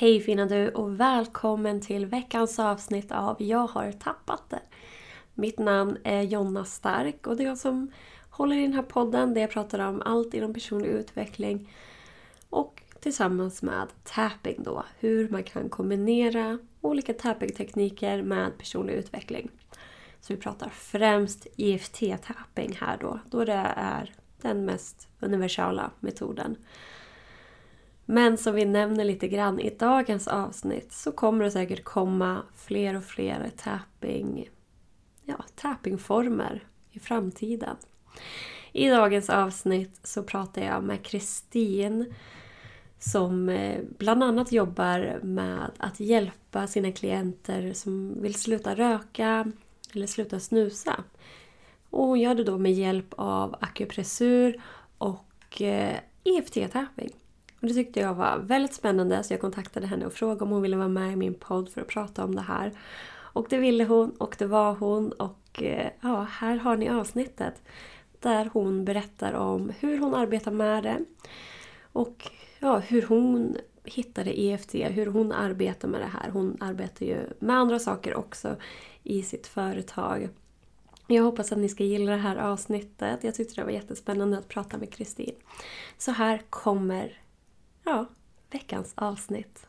Hej fina du och välkommen till veckans avsnitt av Jag har tappat det. Mitt namn är Jonna Stark och det är jag som håller i den här podden där jag pratar om allt inom personlig utveckling och tillsammans med tapping då, hur man kan kombinera olika tapping-tekniker med personlig utveckling. Så vi pratar främst EFT-tapping här då, då det är den mest universala metoden. Men som vi nämner lite grann i dagens avsnitt så kommer det säkert komma fler och fler tapping, ja, tappingformer i framtiden. I dagens avsnitt så pratar jag med Kristin som eh, bland annat jobbar med att hjälpa sina klienter som vill sluta röka eller sluta snusa. Och hon gör det då med hjälp av akupressur och eh, EFT-tapping. Och det tyckte jag var väldigt spännande så jag kontaktade henne och frågade om hon ville vara med i min podd för att prata om det här. Och det ville hon och det var hon och eh, ja, här har ni avsnittet. Där hon berättar om hur hon arbetar med det. Och ja, hur hon hittade EFT, hur hon arbetar med det här. Hon arbetar ju med andra saker också i sitt företag. Jag hoppas att ni ska gilla det här avsnittet. Jag tyckte det var jättespännande att prata med Kristin. Så här kommer ja, veckans avsnitt.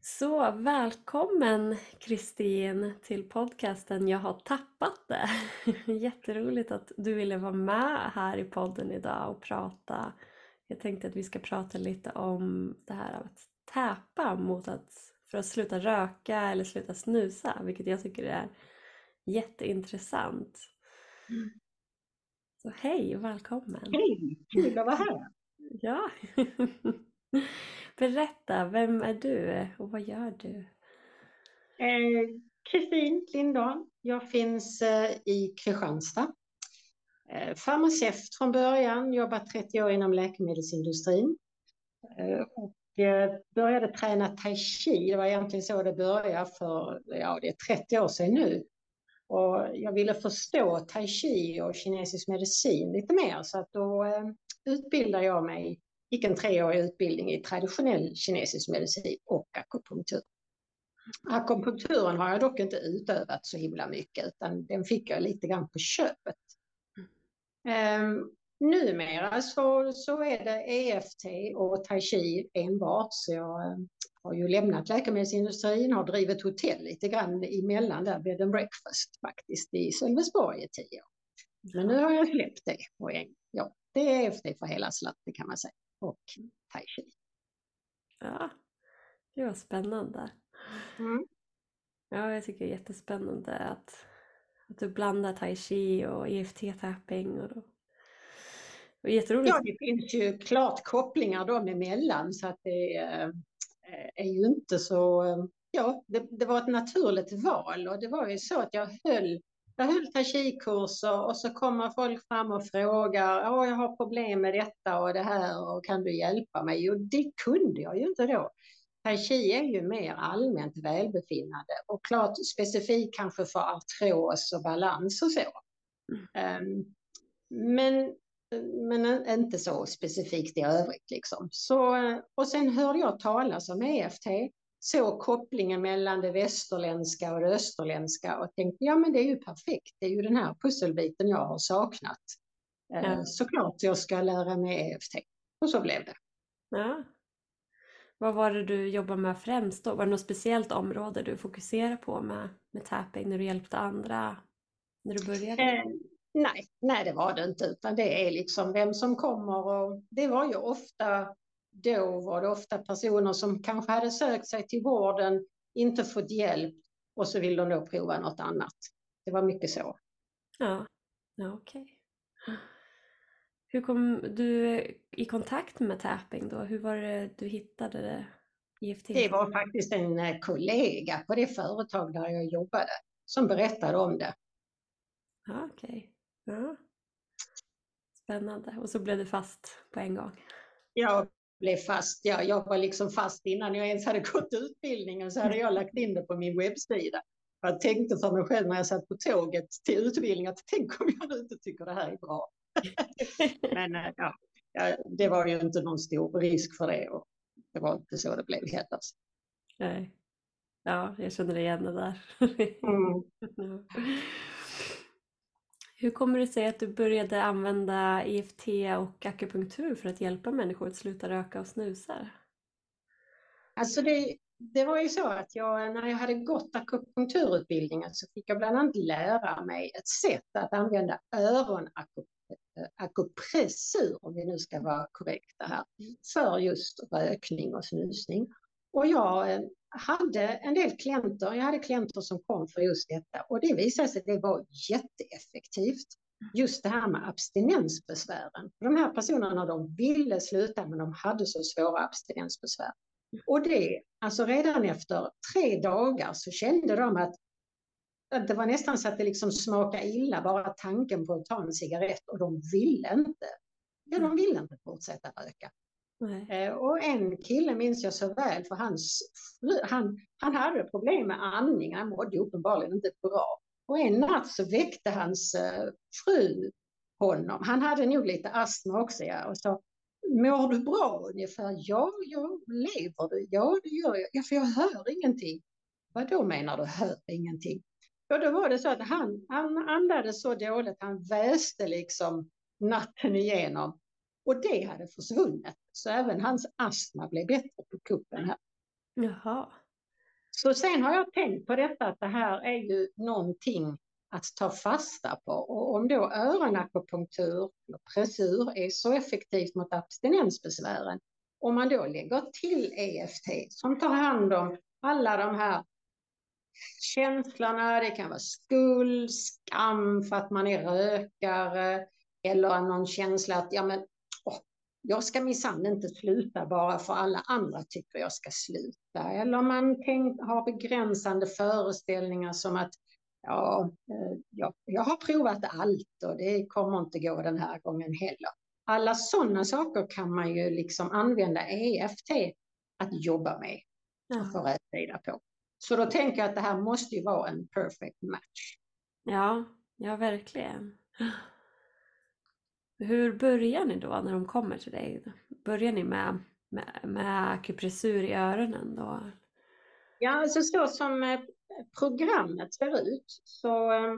Så välkommen Kristin till podcasten Jag har tappat det. Jätteroligt att du ville vara med här i podden idag och prata. Jag tänkte att vi ska prata lite om det här att täpa mot att för att sluta röka eller sluta snusa, vilket jag tycker är jätteintressant. Mm. Så hej och välkommen! Hej! Kul att vara här! Ja! Berätta, vem är du och vad gör du? Eh, Kristin eh, Lindahl. Jag finns eh, i Kristianstad. Eh, farmaceut från början, jobbat 30 år inom läkemedelsindustrin. Eh, och började träna tai chi. Det var egentligen så det började för, ja det är 30 år sedan nu. Och jag ville förstå tai chi och kinesisk medicin lite mer så att då eh, utbildade jag mig, gick en treårig utbildning i traditionell kinesisk medicin och akupunktur. Akupunkturen har jag dock inte utövat så himla mycket utan den fick jag lite grann på köpet. Um, Numera så, så är det EFT och tai chi enbart. Så jag eh, har ju lämnat läkemedelsindustrin, har drivit hotell lite grann emellan där, bed and breakfast faktiskt i Sölvesborg i tio år. Men nu har jag släppt det. Och ja, det är EFT för hela slanten kan man säga. Och tai chi. Ja, det var spännande. Mm. Ja, jag tycker det är jättespännande att, att du blandar tai chi och EFT-tapping och då Jätteroligt. Ja, det finns ju klart kopplingar dem emellan så att det eh, är ju inte så... Ja, det, det, var ett naturligt val och det var ju så att jag höll jag höll tai-chi-kurser och så kommer folk fram och frågar, ja, jag har problem med detta och det här och kan du hjälpa mig? Och det kunde jag ju inte då. Tai är ju mer allmänt välbefinnande och klart specifikt kanske för artros och balans och så. Mm. Um, men men inte så specifikt i övrigt. Liksom. Så, och sen hörde jag talas om EFT, såg kopplingen mellan det västerländska och det österländska och tänkte ja men det är ju perfekt, det är ju den här pusselbiten jag har saknat. Eh, ja. Såklart jag ska lära mig EFT. Och så blev det. Ja. Vad var det du jobbade med främst då? Var det något speciellt område du fokuserade på med, med tapping när du hjälpte andra när du började? Eh, Nej, nej det var det inte, utan det är liksom vem som kommer och det var ju ofta, då var det ofta personer som kanske hade sökt sig till vården, inte fått hjälp och så vill de då prova något annat. Det var mycket så. Ja, ja okej. Okay. Hur kom du i kontakt med tapping då? Hur var det du hittade det? EFT? Det var faktiskt en eh, kollega på det företag där jag jobbade som berättade om det. Ja, okej. Okay. Ja. Spännande. Och så blev du fast på en gång? Jag blev fast. Ja, jag var liksom fast innan jag ens hade gått utbildningen så hade jag lagt in det på min webbsida. jag tänkte för mig själv när jag satt på tåget till utbildningen att tänk om jag inte tycker det här är bra. Men eh, ja, det var ju inte någon stor risk för det och det var inte så det blev heller. Nej. Ja, jag känner igen det där. Mm. Hur kommer det sig att du började använda EFT och akupunktur för att hjälpa människor att sluta röka och snusa? Alltså det, det var ju så att jag, när jag hade gått akupunkturutbildningen så fick jag bland annat lära mig ett sätt att använda öronakupressur, om vi nu ska vara korrekta här, för just rökning och snusning. Och jag eh, hade en del klienter, jag hade klienter som kom för just detta och det visade sig att det var jätteeffektivt. Just det här med abstinensbesvären. De här personerna de ville sluta men de hade så svåra abstinensbesvär. Och det, alltså redan efter tre dagar så kände de att, att det var nästan så att det liksom smakade illa bara tanken på att ta en cigarett och de ville inte. Ja, de ville inte fortsätta röka. Nej. Eh, och en kille minns jag så väl för hans, han, han hade problem med andning, han mådde uppenbarligen inte bra. Och en natt så väckte hans eh, fru honom. Han hade nog lite astma också ja, och sa Mår du bra ungefär? Ja, jag lever du? Ja, det gör jag. Ja, för jag hör ingenting. Vad då menar du hör ingenting? Ja, då var det så att han, han andades så dåligt, han väste liksom natten igenom. Och det hade försvunnit. Så även hans astma blev bättre på kuppen här. Jaha. Så sen har jag tänkt på detta att det här är ju någonting att ta fasta på. Och om då öronakupunktur, eller pressur, är så effektivt mot abstinensbesvären, om man då lägger till EFT som tar hand om alla de här känslorna, det kan vara skuld, skam för att man är rökare, eller någon känsla att ja, men jag ska minsann inte sluta bara för alla andra tycker jag ska sluta. Eller man tänk, har begränsande föreställningar som att ja, eh, jag, jag har provat allt och det kommer inte gå den här gången heller. Alla sådana saker kan man ju liksom använda EFT att jobba med och få rätsida på. Så då tänker jag att det här måste ju vara en perfect match. Ja, ja verkligen. Hur börjar ni då när de kommer till dig? Börjar ni med, med, med akupressur i öronen då? Ja, alltså så som eh, programmet ser ut så eh,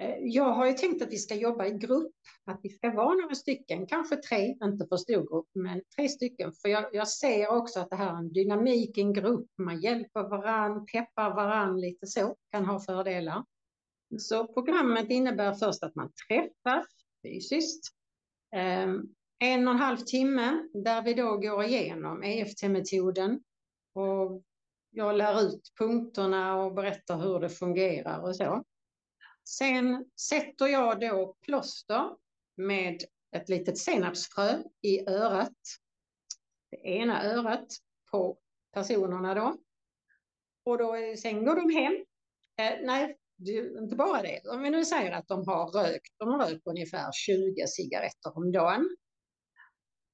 eh, jag har ju tänkt att vi ska jobba i grupp, att vi ska vara några stycken, kanske tre, inte för stor grupp, men tre stycken. För jag, jag ser också att det här är en dynamik i en grupp, man hjälper varann, peppar varann lite så, kan ha fördelar. Så programmet innebär först att man träffas fysiskt, Ehm, en och en halv timme där vi då går igenom EFT-metoden och jag lär ut punkterna och berättar hur det fungerar och så. Sen sätter jag då plåster med ett litet senapsfrö i örat. Det ena örat på personerna då. Och då, sen går de hem. Eh, nej, inte bara det. Om vi nu säger att de har rökt, de har rökt ungefär 20 cigaretter om dagen.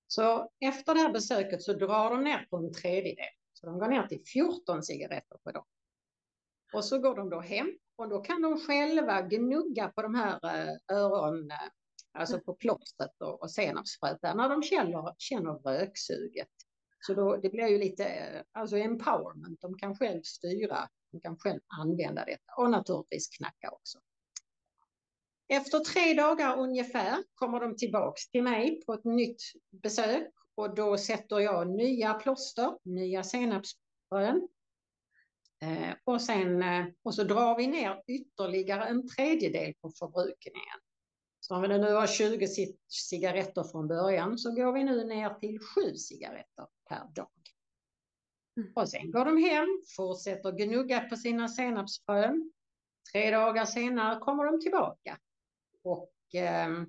Så efter det här besöket så drar de ner på en tredjedel. Så de går ner till 14 cigaretter på dag. Och så går de då hem och då kan de själva gnugga på de här eh, öron, eh, alltså på plåstret och senapsfröet när de känner, känner röksuget. Så då, det blir ju lite alltså empowerment, de kan själv styra de kan själv använda detta och naturligtvis knacka också. Efter tre dagar ungefär kommer de tillbaks till mig på ett nytt besök och då sätter jag nya plåster, nya senapsfrön. Eh, och, sen, eh, och så drar vi ner ytterligare en tredjedel på förbrukningen. Så om vi nu har 20 cigaretter från början så går vi nu ner till 7 cigaretter per dag. Mm. Och sen går de hem, fortsätter gnugga på sina senapsfrön. Tre dagar senare kommer de tillbaka. Och eh,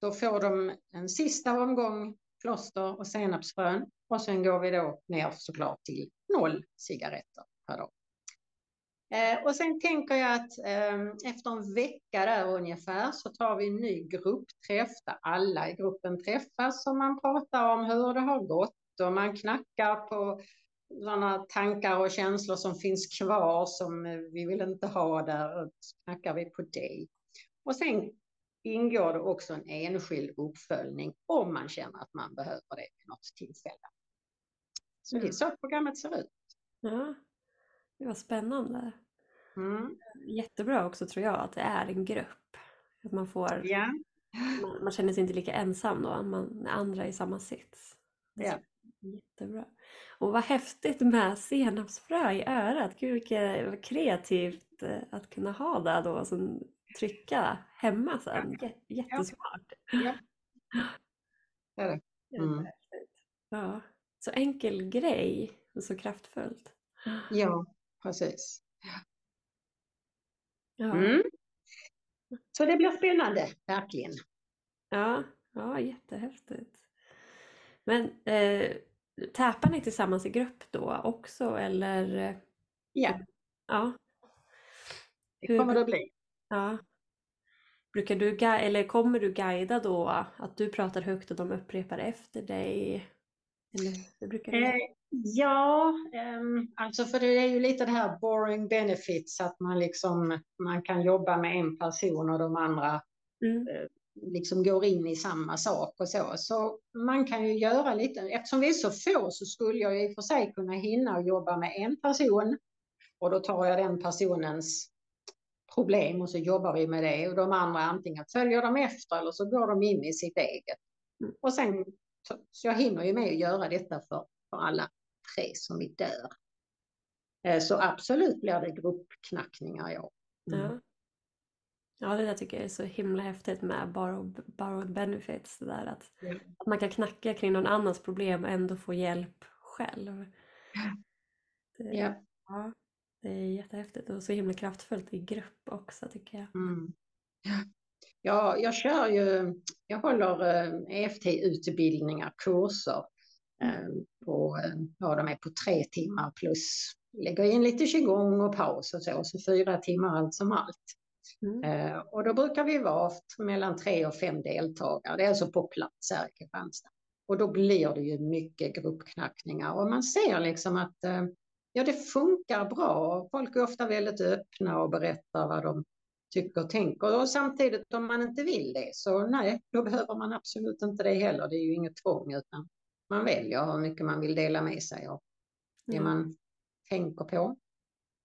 då får de en sista omgång plåster och senapsfrön. Och sen går vi då ner såklart till noll cigaretter per dag. Eh, och sen tänker jag att eh, efter en vecka där ungefär så tar vi en ny gruppträff där alla i gruppen träffas och man pratar om hur det har gått och man knackar på sådana tankar och känslor som finns kvar som vi vill inte ha där, och knackar vi på det. Och sen ingår det också en enskild uppföljning om man känner att man behöver det vid något tillfälle. Så det är så programmet ser ut. Ja, det var spännande. Mm. Jättebra också tror jag att det är en grupp. Att man, får, Ja, man, man känner sig inte lika ensam då man, när andra är i samma sits. Ja. Jättebra. Och vad häftigt med senapsfrö i örat. Gud vilket kreativt eh, att kunna ha det då som trycka hemma sen. Jä- Jättesmart. ja. Det. Mm. Ja. Så enkel grej och så kraftfullt. Ja, precis. Ja. Mm. Så det blir spännande, verkligen. Ja, ja, jättehäftigt. Men eh, täpar ni tillsammans i grupp då också eller? eh, Ja, Ja, det kommer det bli. ja. Brukar du eller kommer du guida då att du pratar högt och de upprepar efter dig? Eller hur brukar du? Eh, ja, ehm, alltså för det är ju lite det här boring benefits, att man liksom man kan jobba med en person och de andra Mm. Liksom går in i samma sak och så. Så man kan ju göra lite, eftersom vi är så få så skulle jag i och för sig kunna hinna och jobba med en person och då tar jag den personens problem och så jobbar vi med det och de andra antingen följer de efter eller så går de in i sitt eget. Mm. Och sen, så, jag hinner ju med att göra detta för, för alla tre som är där. Eh, Så absolut blir det gruppknackningar, ja. Mm. Ja. Det där tycker jag är så himla häftigt med borrowed, borrowed benefits. Där att, Ja. att man kan knacka kring någon annans problem och ändå få hjälp själv. Det, Ja. ja, det är jättehäftigt och så himla kraftfullt i grupp också tycker jag. Mm. Ja, jag kör ju, jag håller eh, EFT-utbildningar, kurser eh, på, eh, ja de är på tre timmar plus lägger in lite qigong och paus och så, så fyra timmar allt som allt. Mm. Eh, och då brukar vi vara mellan tre och fem deltagare, det är alltså på plats här i Kristianstad. Och då blir det ju mycket gruppknackningar och man ser liksom att eh, ja, det funkar bra. Folk är ofta väldigt öppna och berättar vad de tycker och tänker. Och samtidigt om man inte vill det så nej, då behöver man absolut inte det heller. Det är ju inget tvång utan man väljer hur mycket man vill dela med sig av det Ja. man tänker på.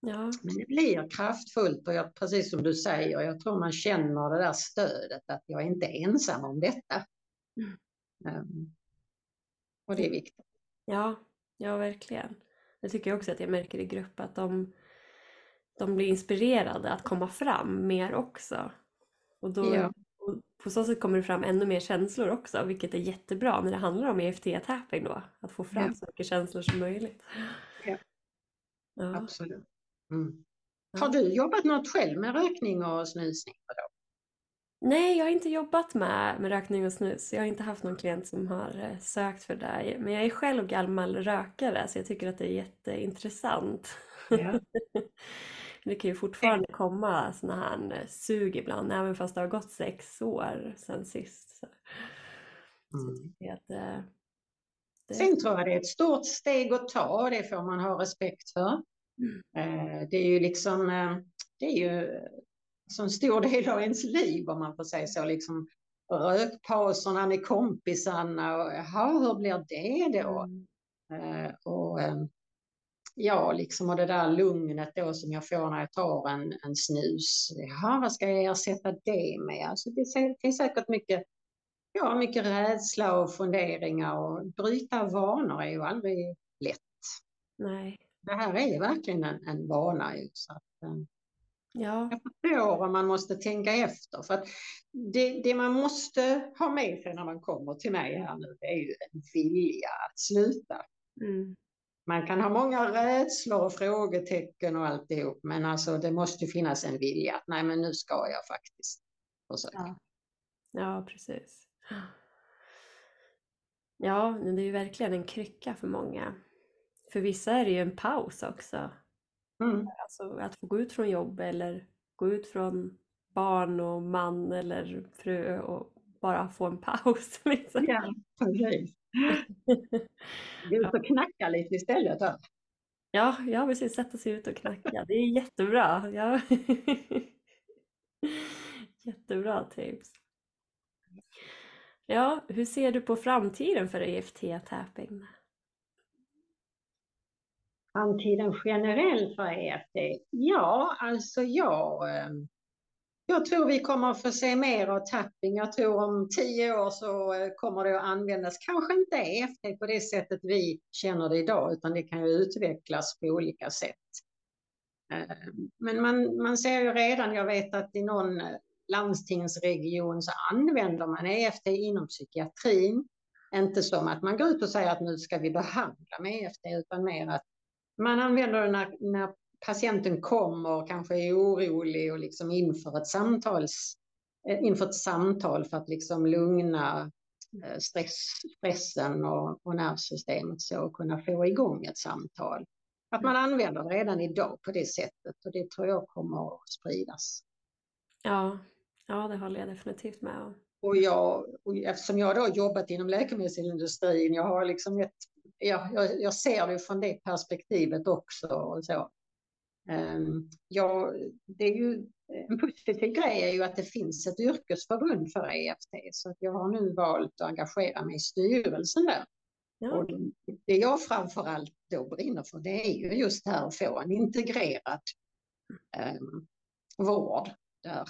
Ja, Men det blir kraftfullt och jag, precis som du säger, jag tror man känner det där stödet att jag är inte ensam om detta. Mm. Ehm, och det är viktigt. ja, ja verkligen. Det tycker jag också att jag märker i grupp att de, de blir inspirerade att komma fram mer också. Och då, Ja. och på så sätt kommer det fram ännu mer känslor också, vilket är jättebra när det handlar om EFT-tapping då. Att få fram Ja. så mycket känslor som möjligt. Ja. Absolut. Mm. Har du jobbat något själv med rökning och snusning? Nej, jag har inte jobbat med, med rökning och snus. Jag har inte haft någon klient som har eh, sökt för det. Men jag är själv gammal rökare så jag tycker att det är jätteintressant. Ja. Det kan ju fortfarande komma såna här eh, sug ibland, även fast det har gått sex år sedan sist. Så, så Mm. jag att det, det, Sen tror jag det är ett stort steg att ta och det får man ha respekt för. Mm. Eh, Det är ju liksom, eh, det är ju så en stor del av ens liv om man får säga så, liksom rökpauserna med kompisarna och jaha, hur blir det då? Mm. Eh, och ja, liksom och det där lugnet då som jag får när jag tar en, en snus. Jaha, vad ska jag ersätta det med? Alltså det finns säkert mycket, ja, mycket rädsla och funderingar och bryta vanor är ju aldrig lätt. Nej, Det här är verkligen en, en vana ju, så att, eh, ja, jag förstår om man måste tänka efter. För att det, det man måste ha med sig när man kommer till mig här nu, det är ju en vilja att sluta. mm. Man kan ha många rädslor och frågetecken och alltihop, men alltså det måste finnas en vilja. att, Nej, men nu ska jag faktiskt försöka. Ja. ja, precis. Ja, det är ju verkligen en krycka för många. För vissa är det ju en paus också. Mm. Alltså att få gå ut från jobb eller gå ut från barn och man eller fru och bara få en paus. Liksom. Ja, precis. Ut och knacka lite istället. Då. Ja, ja precis. Sätta sig ut och knacka. Det är jättebra. Ja. Jättebra tips. Ja, hur ser du på framtiden för EFT-tapping? Framtiden generellt för EFT? Ja, alltså jag, eh, jag tror vi kommer att få se mer av tapping. Jag tror om tio år så eh, kommer det att användas, kanske inte EFT på det sättet vi känner det idag, utan det kan ju utvecklas på olika sätt. Eh, men man, man ser ju redan, jag vet att i någon landstingsregion så använder man EFT inom psykiatrin. Inte som att man går ut och säger att nu ska vi behandla med EFT utan mer att man använder när, när patienten kommer, kanske är orolig och liksom inför ett, samtals, eh, inför ett samtal för att liksom lugna eh, stress, stressen och, och nervsystemet så och kunna få igång ett samtal. Att man använder det redan idag på det sättet och det tror jag kommer att spridas. Ja, ja det håller jag definitivt med om. Och, jag, och eftersom jag då har jobbat inom läkemedelsindustrin, jag har liksom ett ja, jag, jag, ser det från det perspektivet också. Och så. Um, ja, det är ju, en positiv grej är ju att det finns ett yrkesförbund för EFT, så att jag har nu valt att engagera mig i styrelsen där. Ja. Och det jag framförallt då brinner för, det är ju just det här att få en integrerad um, vård där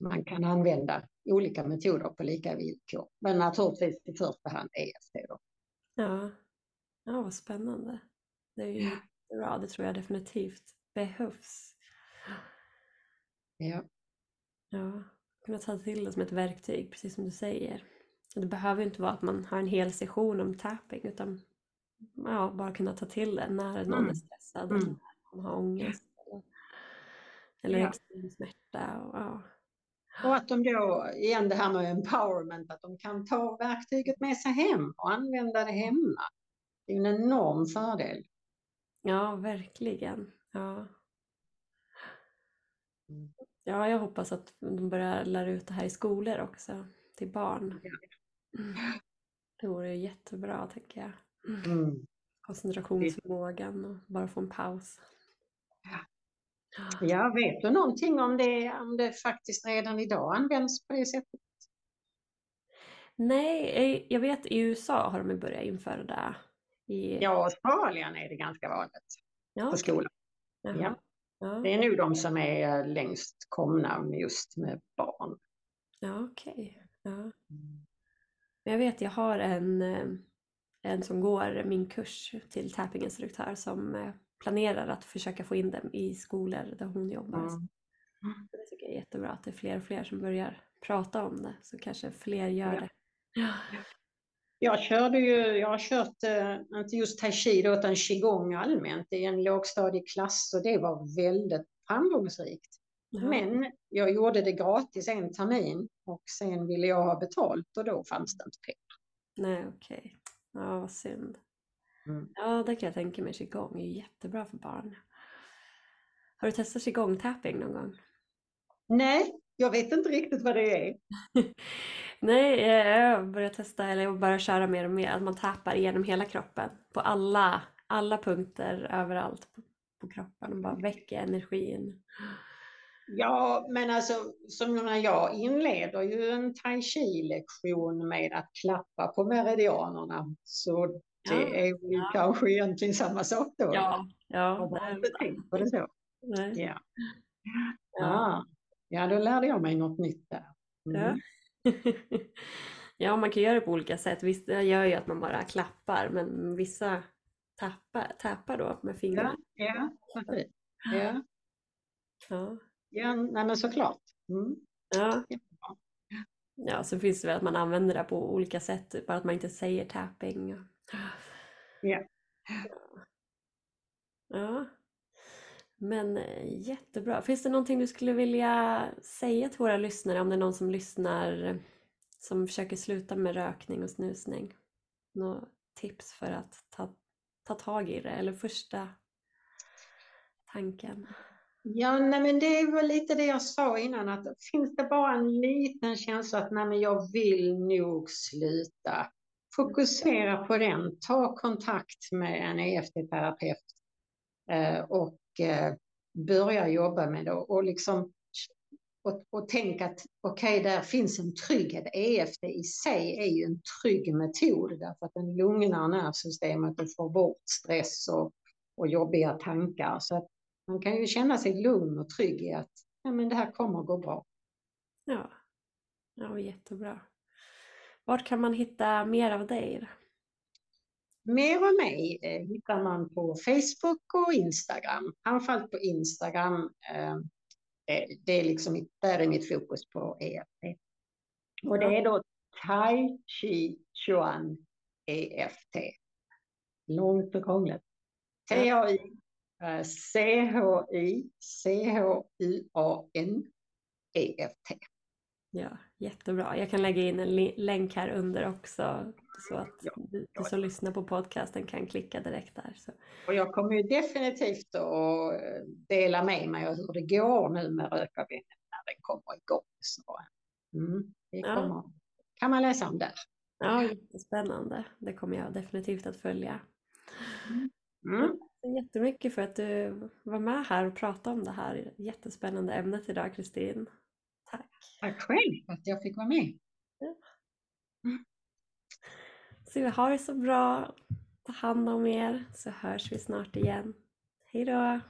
man kan använda olika metoder på lika villkor. Men naturligtvis i första hand EFT. Då. Ja, Ja, vad spännande. Det är ju bra, det tror jag definitivt behövs. Ja. Ja, kunna ta till det som ett verktyg, precis som du säger. Det behöver inte vara att man har en hel session om tapping utan ja, bara kunna ta till det när någon mm. är stressad mm. eller när man har ångest eller, eller ja. extrem smärta. Och, ja. och att de då, igen det här med empowerment, att de kan ta verktyget med sig hem och använda det hemma. Det är en enorm fördel. Ja, verkligen. Ja. Mm. ja, jag hoppas att de börjar lära ut det här i skolor också, till barn. Det vore jättebra, tänker jag. Mm. Koncentrationsförmågan och bara få en paus. Ja, vet du någonting om det, om det faktiskt redan idag används på det sättet? Nej, eh, jag vet i USA har de börjat införa det i... Ja, Australien är det ganska vanligt ja, på skolan. Ja. ja. Det är nog de som är längst komna just med barn. Ja, okej. Okay. Ja. Jag vet, jag har en, eh, en som går min kurs till tappinginstruktör som eh, planerar att försöka få in dem i skolor där hon jobbar. Mm. Det tycker jag är jättebra att det är fler och fler som börjar prata om det så kanske fler gör ja. det. Ja. Jag körde ju, jag har kört, eh, inte just tai chi då, utan qigong allmänt i en lågstadieklass och det var väldigt framgångsrikt. Ja. Men jag gjorde det gratis en termin och sen ville jag ha betalt och då fanns det inte pengar. Nej, okej. Okay. Ja, vad synd. Mm. Ja, det kan jag tänka mig. Qigong är jättebra för barn. Har du testat qigong-tapping någon gång? Nej, jag vet inte riktigt vad det är. Nej, jag börjar testa, eller jag börjar köra mer och mer, att man tappar igenom hela kroppen. På alla, alla punkter, överallt på, på kroppen och bara väcker energin. Ja, men alltså som när jag inleder ju en tai chi-lektion med att klappa på meridianerna. Så det ja, är väl ja. kanske egentligen samma sak då. Ja, ja. Jag har inte tänkt på det så. Nej. Ja. Ja. ja, då lärde jag mig något nytt där. Mm. Ja. ja, man kan göra det på olika sätt. Vissa gör ju att man bara klappar, men vissa tappar, tappar då med fingrarna. Ja, ja, ja. ja. ja nej, men såklart. Mm. Ja. ja, så finns det väl att man använder det på olika sätt, bara att man inte säger tapping. Ja. Ja. Men eh, jättebra. Finns det någonting du skulle vilja säga till våra lyssnare om det är någon som lyssnar som försöker sluta med rökning och snusning? Några tips för att ta, ta tag i det eller första tanken? Ja, nej, men det var lite det jag sa innan att finns det bara en liten känsla att nej, men jag vill nog sluta. Fokusera på den, ta kontakt med en EFT-terapeut eh, och Eh, börja jobba med det och liksom och, och tänk att okej, okay, där finns en trygghet. EFT i sig är ju en trygg metod därför att den lugnar nervsystemet och får bort stress och, och jobbiga tankar. Så att man kan ju känna sig lugn och trygg i att ja, men det här kommer att gå bra. Ja, ja jättebra. Var kan man hitta mer av dig? Mer om mig eh, hittar man på Facebook och Instagram. Framförallt på Instagram. Eh, det är liksom, där är mitt fokus på EFT. Och det är då Tai Chi Chuan EFT. Långt och krångligt. T-A-I eh, C-H-I C-H-U-A-N EFT. Ja, jättebra. Jag kan lägga in en länk här under också så att ja, du, du som lyssnar på podcasten kan klicka direkt där. Så. Och jag kommer ju definitivt att dela med mig av hur det går nu med rökavvänjningen när den kommer igång. Så, mm, det kommer, ja. kan man läsa om där. Ja, jättespännande. Det kommer jag definitivt att följa. Mm. Jättemycket för att du var med här och pratade om det här jättespännande ämnet idag, Kristin. Tack. Tack själv för att jag fick vara med. Ja. Mm. Så ha det så bra. Ta hand om er så hörs vi snart igen. Hej då!